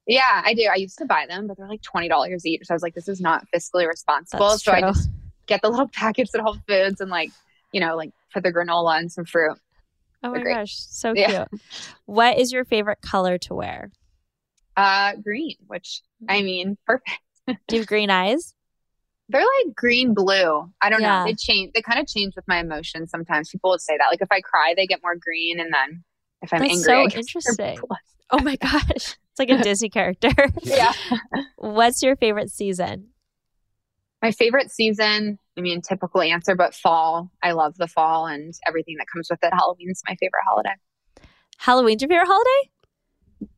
Yeah, I do. I used to buy them, but they're like $20 each. So I was like, this is not fiscally responsible. That's so true. I just get the little packets at Whole Foods and like, you know, like put the granola and some fruit. Oh my gosh, so yeah. cute. What is your favorite color to wear? Uh, green, which I mean, perfect. Do you have green eyes? They're like green blue. I don't yeah. know. They change. They kind of change with my emotions. Sometimes people would say that. Like if I cry, they get more green, and then if I'm That's angry, so interesting. Oh my gosh, it's like a Disney character. yeah. What's your favorite season? My favorite season, I mean, typical answer, but fall. I love the fall and everything that comes with it. Halloween's my favorite holiday. Halloween's your favorite holiday?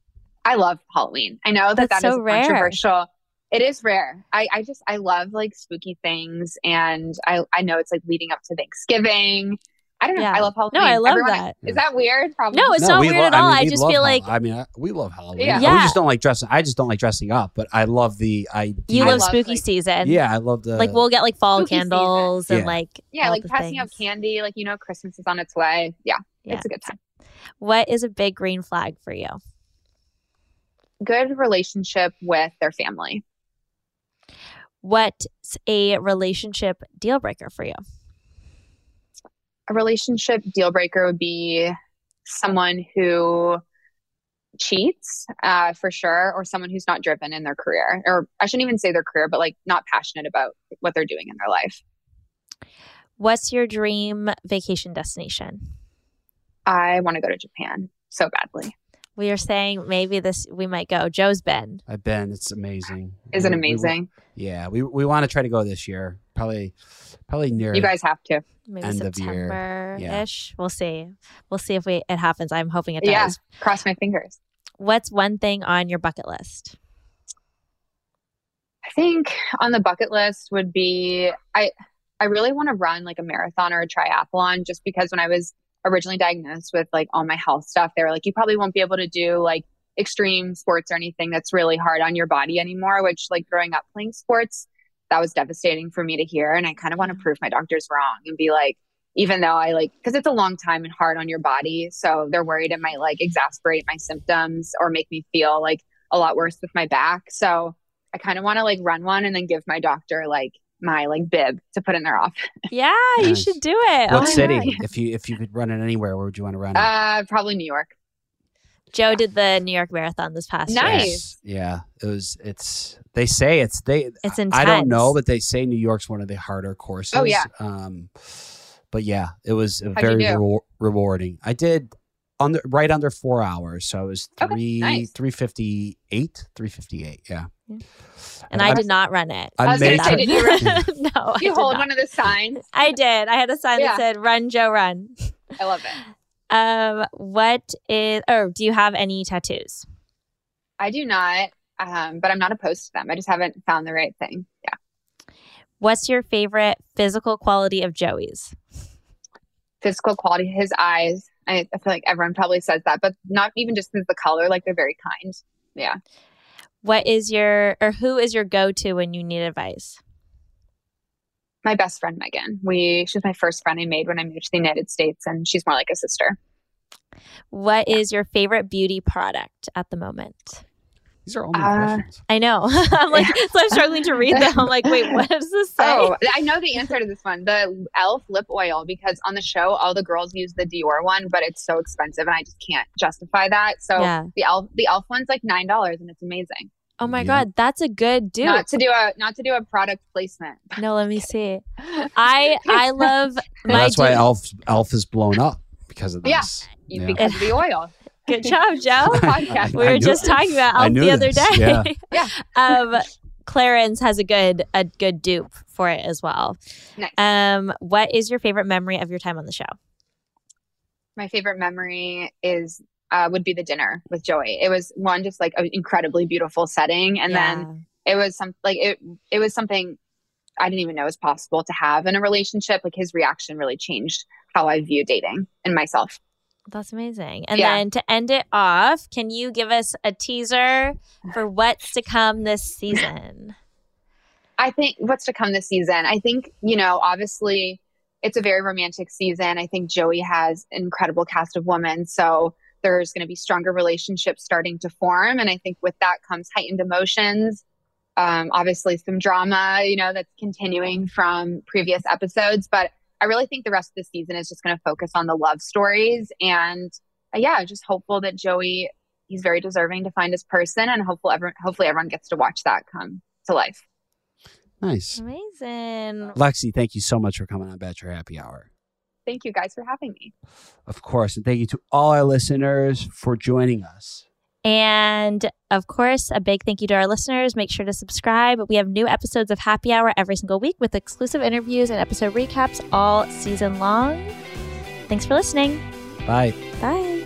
I love Halloween. I know that That's that is so rare. controversial. It is rare. I, I just I love like spooky things, and I I know it's like leading up to Thanksgiving. I don't know. Yeah. I love Halloween. No, I love Everyone- that. Is that weird? Probably. No, it's not weird lo- at all. mean, I just feel Hall- like I mean, I, we love Halloween. Yeah. We just don't like dressing. I just don't like dressing up, but I love the idea. you love love, spooky like- season. Yeah, I love the like we'll get like fall Spooky season. candles and Yeah. like Yeah, like the passing out candy. Like you know, Christmas is on its way. Yeah, Yeah. it's a good time. What is a big green flag for you? Good relationship with their family. What's a relationship deal breaker for you? a relationship deal breaker would be someone who cheats uh, for sure or someone who's not driven in their career or i shouldn't even say their career but like not passionate about what they're doing in their life What's your dream vacation destination? i want to go to japan so badly We are saying maybe this we might go. Joe's been. I've been. It's amazing. is it We- we- amazing yeah, we we want to try to go this year. Probably, probably near. you guys have to Maybe End of year. September Yeah. ish. We'll see. We'll see if we it happens. I'm hoping it does yeah does. cross my fingers What's one thing on your bucket list? I think on the bucket list would be I I really want to run like a marathon or a triathlon just because when I was originally diagnosed with like all my health stuff, they were like, you probably won't be able to do like extreme sports or anything that's really hard on your body anymore, which like growing up playing sports, that was devastating for me to hear. And I kind of want to prove my doctors wrong and be like, even though I like, because it's a long time and hard on your body. So they're worried it might like exasperate my symptoms or make me feel like a lot worse with my back. So I kind of want to like run one and then give my doctor like my like bib to put in their office. Yeah, you should do it. What Oh, city? yeah. If you if you could run it anywhere, where would you want to run it? Uh, probably New York. Joe did the New York Marathon this past year. Nice. Yeah, it was. It's. They say it's. They. It's intense. I don't know, but they say New York's one of the harder courses. Oh, yeah. Um, but yeah, it was very do? rewar- rewarding. I did under right under four hours, so it was Okay, three nice. three fifty eight, three fifty eight. Yeah. And I did not run it. I I was gonna made say, did you run? no, I you did hold not. one of the signs. I did. I had a sign Yeah. that said "Run, Joe, run." I love it. Um, what is? Or do you have any tattoos? I do not, um, but I'm not opposed to them. I just haven't found the right thing. Yeah. What's your favorite physical quality of Joey's? Physical quality, his eyes. I, I feel like everyone probably says that, but not even just because the color, like they're very kind. Yeah. What is your or who is your go to when you need advice? My best friend, Megan. We, she's my first friend I made when I moved to the United States, and she's more like a sister. What is your favorite beauty product at the moment? These are all my Uh, questions. I know. I'm like, so I'm struggling to read them. I'm like, wait, what does this say? Oh, I know the answer to this one. The e.l.f. lip oil, because on the show, all the girls use the Dior one, but it's so expensive, and I just can't justify that. So Yeah. the elf, the elf one's like nine dollars, and it's amazing. Oh my Yeah. god, that's a good dude. Not to do a not to do a product placement. no, let me see. I I love Well, my that's why Elf Elf is blown up because of this. You- Yeah. because of the oil. Good job, Joe. Podcast. we I were just it. talking about I Elf the other this, day. yeah. Yeah. um, Clarins has a good a good dupe for it as well. Nice. Um, what is your favorite memory of your time on the show? My favorite memory is uh, would be the dinner with Joey. It was one just like an incredibly beautiful setting, and then it was some like it it was something I didn't even know was possible to have in a relationship. Like his reaction really changed how I view dating and myself. That's amazing. And Yeah. then to end it off, can you give us a teaser for what's to come this season? I think what's to come this season. I think, you know, obviously it's a very romantic season. I think Joey has an incredible cast of women. So there's going to be stronger relationships starting to form. And I think with that comes heightened emotions. Um, obviously, some drama, you know, that's continuing from previous episodes. But I really think the rest of the season is just going to focus on the love stories. And uh, yeah, just hopeful that Joey, he's very deserving to find his person. And hopefully, everyone, hopefully everyone gets to watch that come to life. Nice. Amazing. Lexi, thank you so much for coming on Bachelor Happy Hour. Thank you guys for having me. Of course. And thank you to all our listeners for joining us. And of course, a big thank you to our listeners. Make sure to subscribe. We have new episodes of Happy Hour every single week with exclusive interviews and episode recaps all season long. Thanks for listening. Bye. Bye.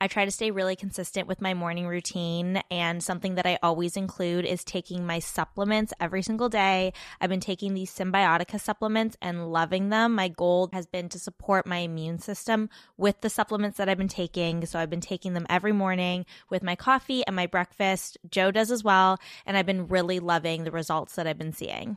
I try to stay really consistent with my morning routine, and something that I always include is taking my supplements every single day. I've been taking these Symbiotica supplements and loving them. My goal has been to support my immune system with the supplements that I've been taking. So I've been taking them every morning with my coffee and my breakfast. Joe does as well, and I've been really loving the results that I've been seeing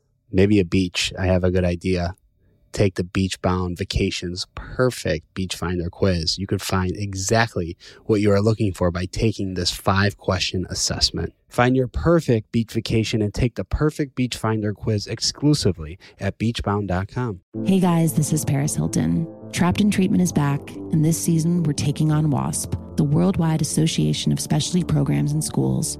Maybe a beach. I have a good idea. Take the Beach Bound Vacations Perfect Beach Finder quiz. You could find exactly what you are looking for by taking this five question assessment. Find your perfect beach vacation and take the perfect beach finder quiz exclusively at beachbound.com. Hey guys, this is Paris Hilton. Trapped in Treatment is back, and this season we're taking on WASP, the Worldwide Association of Specialty Programs and Schools.